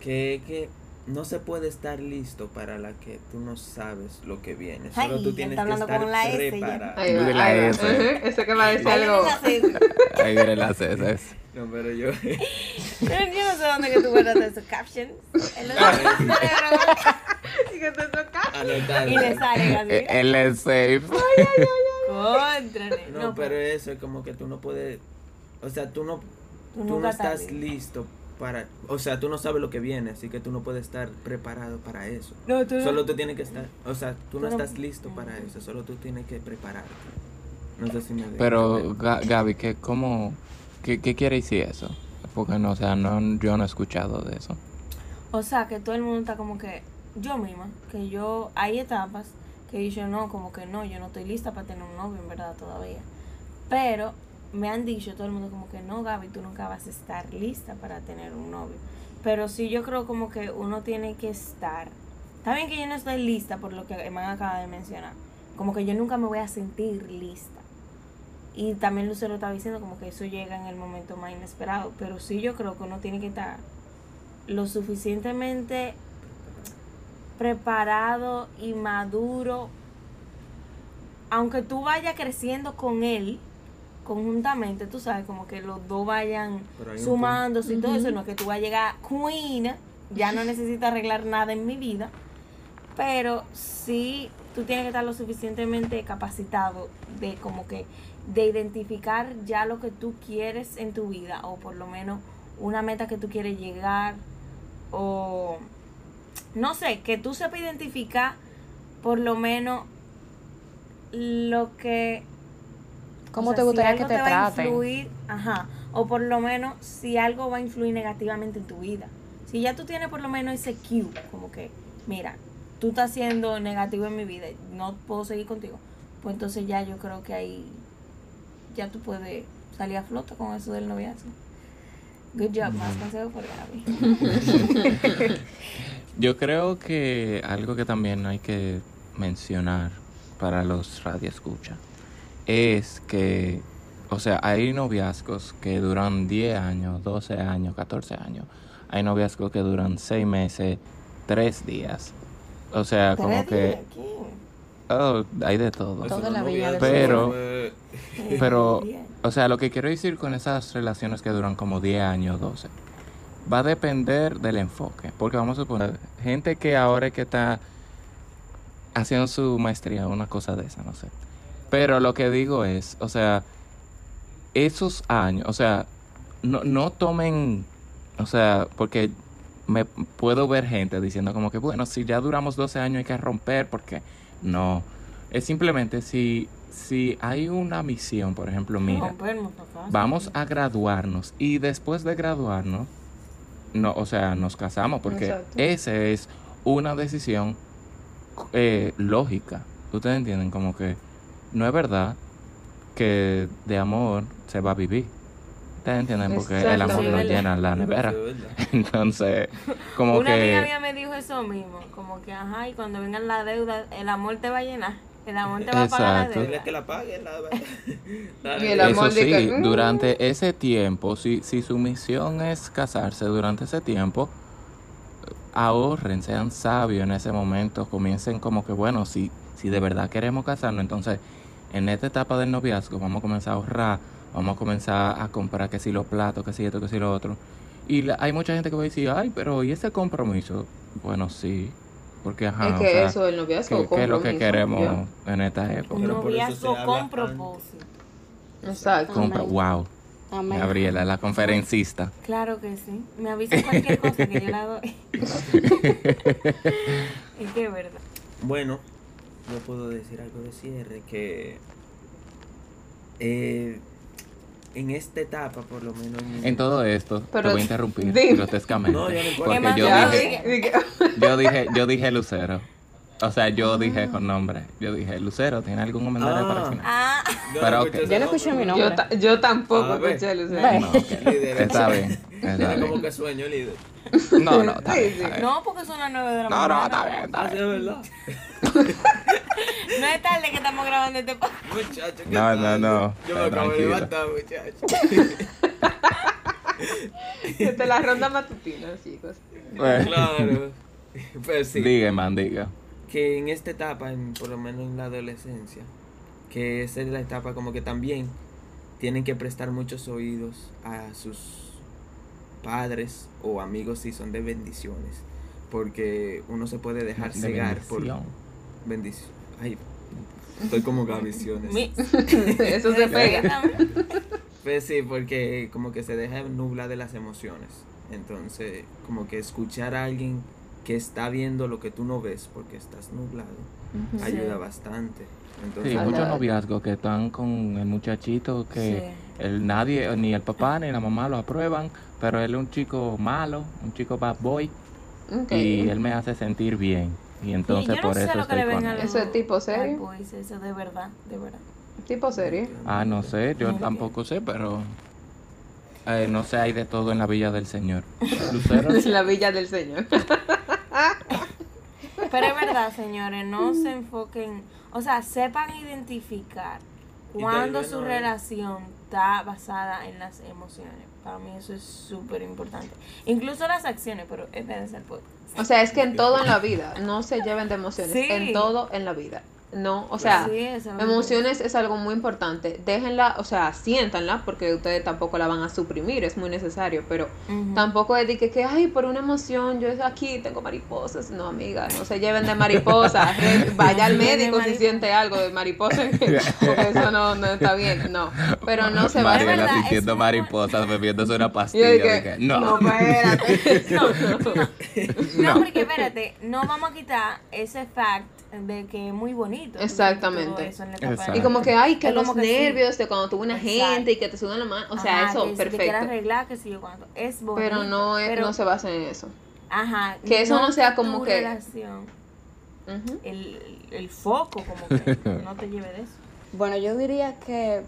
Que, que no se puede estar listo para la que tú no sabes lo que viene. Ay, Solo tú ya tienes está que estar con la preparado. Ahí va, la. S. Ujú, Ese que va a decir Ay, algo. yo no sé, Ahí viene las esas. No, pero yo... yo no sé dónde que tú guardas esos captions. Que te toca. anotado. y le salen así. Él es safe. Contrale. No, pero eso es como que tú no puedes... O sea, tú no, tú no estás listo. para... O sea, tú no sabes lo que viene, así que tú no puedes estar preparado para eso. No, tú no- Solo tú tienes que estar... O sea, tú no Tú no- estás listo para eso, solo tú tienes que prepararte. No sé si me Pero Gaby, ¿qué, cómo, qué, qué quiere decir eso? Porque no, o sea, no, yo no he escuchado de eso. O sea, que todo el mundo está como que, yo misma, que yo, hay etapas que yo no, como que no, yo no estoy lista para tener un novio, en verdad, todavía. Pero me han dicho todo el mundo como que no, Gaby, tú nunca vas a estar lista para tener un novio. Pero sí yo creo como que uno tiene que estar. Está bien que yo no estoy lista por lo que Emma acaba de mencionar. Como que yo nunca me voy a sentir lista. Y también Lucero estaba diciendo como que eso llega en el momento más inesperado. Pero sí yo creo que uno tiene que estar lo suficientemente preparado y maduro, aunque tú vayas creciendo con él conjuntamente, tú sabes, como que los dos vayan sumándose y todo eso, no es que tú vas a llegar queen, ya no necesito arreglar nada en mi vida, pero sí tú tienes que estar lo suficientemente capacitado de como que de identificar ya lo que tú quieres en tu vida o por lo menos una meta que tú quieres llegar o no sé, que tú sepas identificar por lo menos lo que ¿Cómo o sea, te gustaría si que te va a traten? influir, ajá, o por lo menos si algo va a influir negativamente en tu vida. Si ya tú tienes por lo menos ese cue, como que, mira, tú estás siendo negativo en mi vida, no puedo seguir contigo, pues entonces ya yo creo que ahí ya tú puedes salir a flote con eso del noviazgo. Good job, más consejo por Gaby. Yo creo que algo que también hay que mencionar para los radioescucha es que, o sea, hay noviazgos que duran 10 años, 12 años, 14 años. Hay noviazgos que duran 6 meses, 3 días. O sea, como que, oh, hay de todo. No la noviazgo, Pero- Pero. O sea, lo que quiero decir con esas relaciones que duran como 10 años, 12, va a depender del enfoque. Porque vamos a suponer, gente que ahora que está haciendo su maestría, una cosa de esa, no sé. Pero lo que digo es, o sea, esos años, o sea, no, no tomen, o sea, porque me puedo ver gente diciendo como que, bueno, si ya duramos 12 años hay que romper, porque no. Es simplemente si, si hay una misión, por ejemplo, mira, vamos a graduarnos y después de graduarnos, no, o sea, nos casamos porque Exacto. esa es una decisión eh, lógica. Ustedes entienden como que no es verdad que de amor se va a vivir. Ustedes entienden porque el amor no Exactamente. llena la nevera. Entonces, como Una amiga que mía me dijo eso mismo, como que, ajá, y cuando vengan la deuda, el amor te va a llenar, el amor te va a pagar la deuda. que la pague. La... Y el amor Eso sí, que, mm. durante ese tiempo, si, si su misión es casarse durante ese tiempo, ahorren, sean sabios en ese momento, comiencen como que, bueno, si, si de verdad queremos casarnos, entonces en esta etapa del noviazgo vamos a comenzar a ahorrar, vamos a comenzar a comprar que si los platos, que si esto, que si lo otro. Y la- hay mucha gente que va a decir, ay, pero ¿y ese compromiso? Bueno, sí, porque ajá, es o que sea, eso del noviazgo ¿qué, qué es lo que queremos ya. en esta época? Un noviazgo con propósito. Exacto. Compra, wow, Amén. Gabriela, la conferencista. Claro que sí. Me avisa cualquier cosa que yo la doy. es que es verdad. Bueno, yo puedo decir algo de cierre que eh, en esta etapa, por lo menos En todo esto, Pero te voy a interrumpir dime. grotescamente. No, ya no porque yo dije, yo dije, yo dije Lucero. O sea, yo dije con nombre. Yo dije, Lucero, ¿tiene algún comentario Ah. para el final? Ah, Yo Pero, escuché ok. ese Yo no escuché mi Yo, nombre. ta- yo tampoco A ver. escuché Lucero. No, ok. Líder. Está bien. Está Tiene como que sueño, líder. No, no, está Sí, bien. sí. está bien. No, porque son las 9 de la No, mañana. no, está bien, está Ah, bien. No es tarde que estamos grabando este podcast. Muchacho, ¿qué No, no, tal? no. Yo me acabo de levantar, muchacho. Desde la ronda matutina, chicos. Bueno, Claro. Pues sí. Diga, man, diga. que en esta etapa, en- por lo menos en la adolescencia, que esa es la etapa como que también tienen que prestar muchos oídos a sus padres o amigos si son de bendiciones, porque uno se puede dejar De cegar por bendición. Ay, estoy como gavisiones. Eso se pega. Pues sí, porque como que se deja nublar de las emociones. Entonces, como que escuchar a alguien que está viendo lo que tú no ves porque estás nublado ayuda bastante. Entonces, Sí, muchos noviazgos que están con el muchachito que Sí. el nadie, ni el papá ni la mamá lo aprueban, pero él es un chico malo, un chico bad boy, y él me hace sentir bien. Y entonces yo no por sé eso lo que estoy le con él. los ¿Eso es tipo serio? boys, eso de verdad, de verdad. Tipo serie. Ah, no sé, yo No, tampoco sé, pero eh, no sé, hay de todo en la Villa del Señor. Lucero, Es la villa del señor. Pero es verdad, señores, no se enfoquen, o sea, sepan identificar cuando su no relación está basada en las emociones. Para mí eso es súper importante. Incluso las acciones, pero este es el podcast. O sea, es que en todo en la vida no se lleven de emociones. Sí. En todo en la vida. No, o sea, Sí, emociones es algo muy importante. Déjenla, o sea, siéntanla porque ustedes tampoco la van a suprimir, es muy necesario, pero Ujú. tampoco es de que, que, ay, por una emoción, yo aquí tengo mariposas. No, amiga, no se lleven de mariposas. Vaya al No médico si siente algo de mariposa, porque eso no, no está bien. No, pero no se va a Es verdad, Mariela sintiendo muy- mariposas, bebiéndose una pastilla. dije, de que, no, no, espérate. No, no, no, porque espérate, no vamos a quitar ese fact de que es muy bonito. Exactamente. todo eso en la etapa de Exacto. Y como que, ay, que Es los que sí. nervios de cuando tuve una Exacto. gente y que te sudan la mano. O sea, Ajá, eso, que perfecto. arreglar, que si yo cuánto. Es bonito. Pero no, es, pero- no se basa en eso. Ajá. que eso no sea como tu que- relación, Ujú. el, el foco, como que no te lleve de eso. Bueno, yo diría que,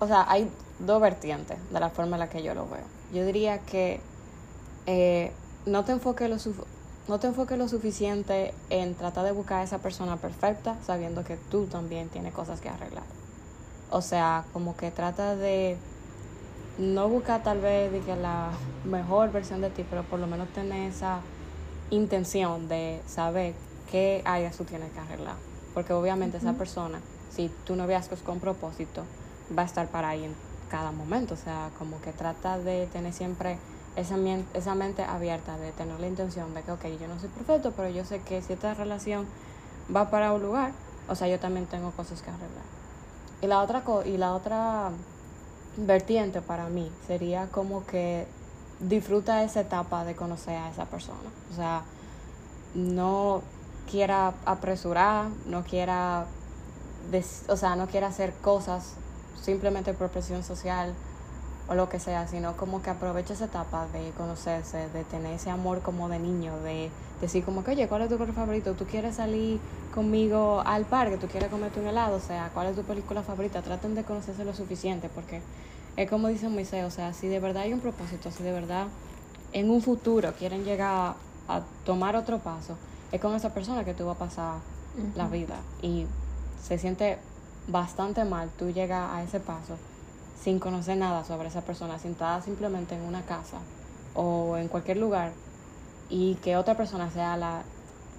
o sea, hay dos vertientes de la forma en la que yo lo veo. Yo diría que eh, no te enfoques lo suf- no te enfoques lo suficiente en tratar de buscar a esa persona perfecta, sabiendo que tú también tienes cosas que arreglar. O sea, como que trata de no buscar tal vez de que la mejor versión de ti, pero por lo menos tener esa intención de saber qué áreas tú tienes que arreglar. Porque obviamente esa persona, si tu noviazgo es con propósito, va a estar para ahí en cada momento. O sea, como que trata de tener siempre esa, esa mente abierta, de tener la intención de que, ok, yo no soy perfecto, pero yo sé que si esta relación va para un lugar, o sea, yo también tengo cosas que arreglar. Y la otra, co- y la otra vertiente para mí sería como que disfruta esa etapa de conocer a esa persona. O sea, no quiera apresurar, no quiera, o sea, no quiera hacer cosas simplemente por presión social o lo que sea, sino como que aproveche esa etapa de conocerse, de tener ese amor como de niño, de decir como que, oye, ¿cuál es tu color favorito? ¿Tú quieres salir conmigo al parque? ¿Tú quieres comerte un helado? O sea, ¿cuál es tu película favorita? Traten de conocerse lo suficiente porque es como dice Moisés, o sea, si de verdad hay un propósito, si de verdad en un futuro quieren llegar a tomar otro paso, es con esa persona que tú vas a pasar la vida. Y se siente bastante mal tú llegas a ese paso sin conocer nada sobre esa persona, sentada simplemente en una casa o en cualquier lugar y que otra persona sea la,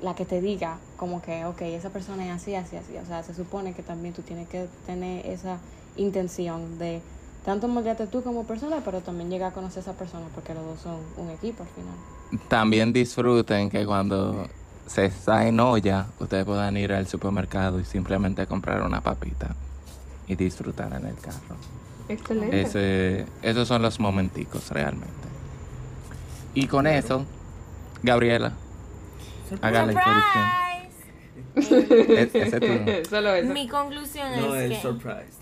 la que te diga como que, ok, esa persona es así, así, así. O sea, se supone que también tú tienes que tener esa intención de tanto moldearte tú como persona, pero también llegar a conocer a esa persona porque los dos son un equipo al final. También disfruten que cuando se está en olla, ustedes puedan ir al supermercado y simplemente comprar una papita y disfrutar en el carro. Excelente. Ese, esos son los momenticos realmente. Y con eso, Gabriela, haga la introducción. ¡Surprise! E- ese turno. Solo eso. Mi conclusión No, es el que... surprise.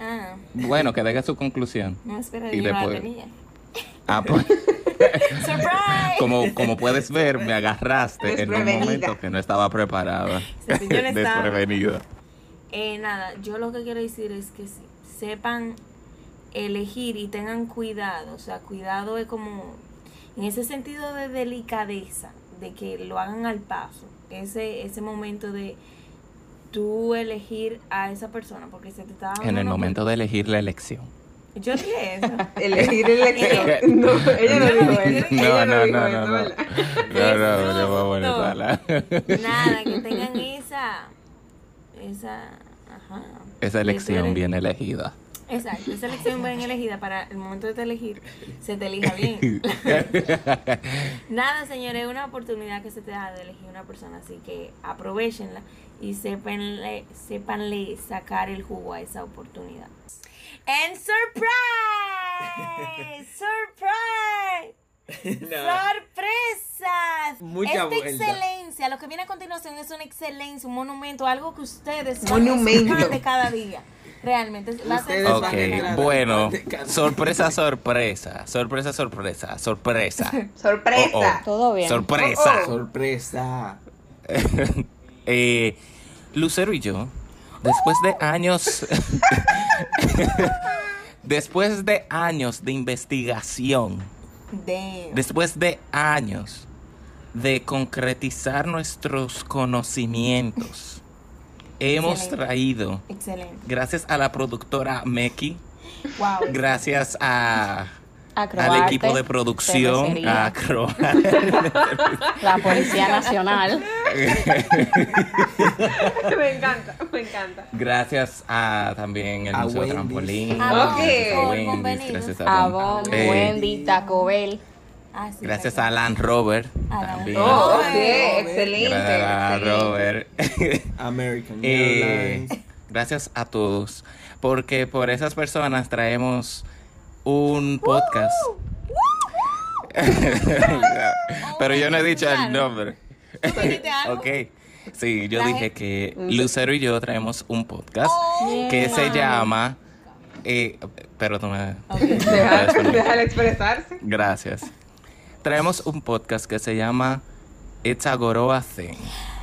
Ah, Bueno, que deje su conclusión. no, espera, Y no después-. Ah, pues, ¡Surprise! como, como puedes ver, me agarraste en un momento que no estaba preparada. Sí, yo no estaba. Desprevenida. Eh, nada, yo lo que quiero decir es que sepan elegir y tengan cuidado. O sea, cuidado es como en ese sentido de delicadeza, de que lo hagan al paso. Ese, ese momento de tú elegir a esa persona, porque se te está dando En el momento de elegir la elección. Yo dije eso. Elegir elección. No, ella no dijo eso. No, no, no, no, no. No, no, Exacto. sola. Nada, que tengan esa. Esa. Ajá. Esa elección Esa- bien elegida. Exacto, esa elección bien elegida para el momento de te elegir, se te elija bien. Nada, señores, es una oportunidad que se te da de elegir una persona, así que aprovechenla y sépanle, sépanle sacar el jugo a esa oportunidad. ¡En surprise! ¡Surprise! ¡Sorpresas! Mucha Esta vuelta. excelencia, lo que viene a continuación es una excelencia, un monumento, algo que ustedes Monumento. van a de cada día. Realmente, va a ser bueno, sorpresa, sorpresa, sorpresa, sorpresa, sorpresa. Sorpresa. Oh, oh. Todo bien. Sorpresa. Sorpresa. Eh, Lucero y yo, después de años, después de años de investigación, Damn. después de años de concretizar nuestros conocimientos, hemos Excelente. traído, Excelente. gracias a la productora Meki, Wow. gracias a, Acroarte, al equipo de producción, a la Policía Nacional. Me encanta, me encanta. Gracias a también el A Museo Wendy's. Trampolín. A Bon, gracias a por Wendy's, a Bon. Eh, Wendy, Taco Bell. Ah, sí, Gracias a Land Rover A Land también. Oh, Ay, sí, no, excelente. Gracias a. Rover. American Eh, Airlines. gracias a todos. Porque por esas personas traemos un podcast. Pero yo no he dicho el nombre. Ok. Sí, yo dije que Lucero y yo traemos un podcast que se llama. Eh, pero tú me. Deja- Déjala expresarse. Gracias. Traemos un podcast que se llama It's a Goroa Thing.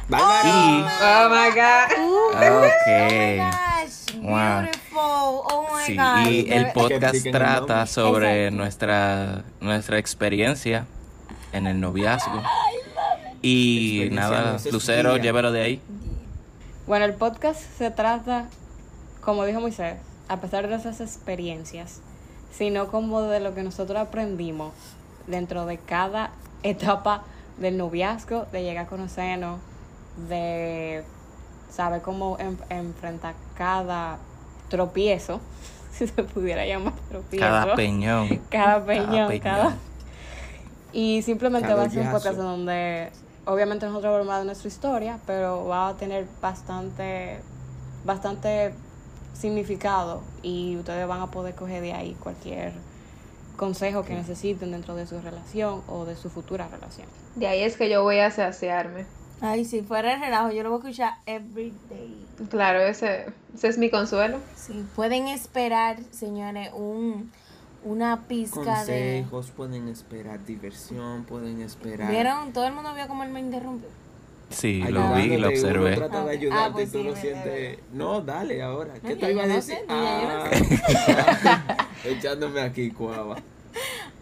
Bye, bye. Y. Oh my God. Ok. Gosh, Wow. beautiful. Oh my Sí, God. y el podcast trata sobre Exacto. nuestra, nuestra experiencia en el noviazgo. Y nada, Lucero, llévalo de ahí. Bueno, el podcast se trata, como dijo Moisés, a pesar de esas experiencias, sino como de lo que nosotros aprendimos dentro de cada etapa del noviazgo, de llegar a conocernos, de saber cómo en- enfrentar cada tropiezo, si se pudiera llamar tropiezo. Cada peñón. Cada peñón, peñón. cada... Y simplemente Cada va a ser un podcast donde obviamente nosotros hablar de nuestra historia, pero va a tener bastante, bastante significado y ustedes van a poder coger de ahí cualquier consejo que necesiten dentro de su relación o de su futura relación. De ahí es que yo voy a saciarme. Ay, si fuera el relajo, yo lo voy a escuchar every day. Claro, ese, ese es mi consuelo. Sí, pueden esperar, señores, un, una pizca de... Consejos, pueden esperar diversión, pueden esperar. ¿Vieron? Todo el mundo vio cómo él me interrumpió. Sí, lo vi y lo Ayudándote, uno observé. trata de Ah, ayudarte ah, pues y tú sí, lo sientes. No, dale ahora. ¿Qué ya te iba a yo no decir? sé, no Ah, echándome aquí, cuava.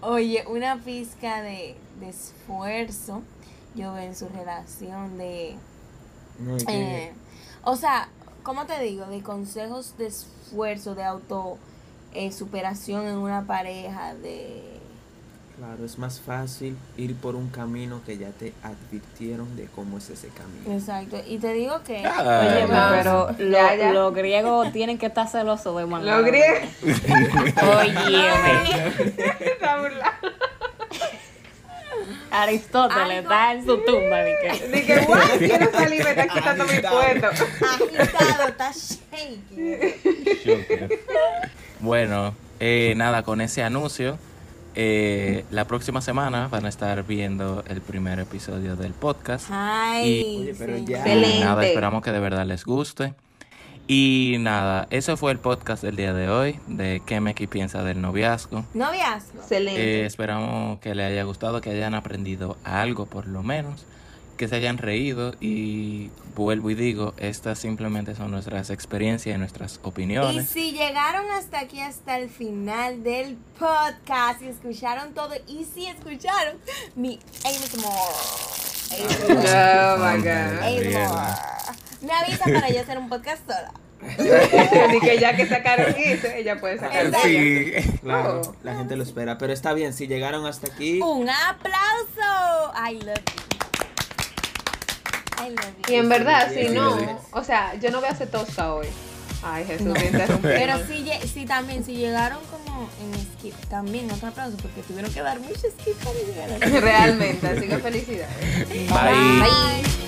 Oye, una pizca de, de esfuerzo yo veo en su relación de... No, eh, o sea, ¿cómo te digo? De consejos de esfuerzo, de auto eh, superación en una pareja, de... Claro, es más fácil ir por un camino que ya te advirtieron de cómo es ese camino. Exacto. Y te digo que... Ah. Oye, pero lo- los griegos tienen que estar celosos de Juan Lo Gabriel. griego. Oye, Está burlado. Aristóteles está en su tumba. que- Dije, guau, quiero salir, me está quitando mi puesto. agitado, está shaking. Bueno, eh, nada, con ese anuncio, eh, la próxima semana van a estar viendo el primer episodio del podcast. Ay, Oye, pero sí. ya. Y Excelente. nada, esperamos que de verdad les guste. Y nada, ese fue el podcast del día de hoy, de qué Meki piensa del noviazgo. Noviazgo. Excelente. Eh, esperamos que les haya gustado, que hayan aprendido algo por lo menos. que se hayan reído y vuelvo y digo, estas simplemente son nuestras experiencias y nuestras Y opiniones. si llegaron hasta aquí, hasta el final del podcast, y escucharon todo, y si escucharon mi ASMR, Oh my god. ASMR, me avisa para yo hacer un podcast sola. Así que ya que sacaron eso, ella puede sacar. Sí. Claro, Oh. la gente lo espera. Pero está bien, si llegaron hasta aquí, Un aplauso. I love you. I love you. Y en verdad, Sí, si no, sí. o sea, yo no voy a hacer tosca hoy. Ay, Jesús, te interrumpí. Pero si, lle- si también, si llegaron como en skip, también otro aplauso, porque tuvieron que dar mucho skip para llegar Realmente, así que felicidades. Bye. Bye.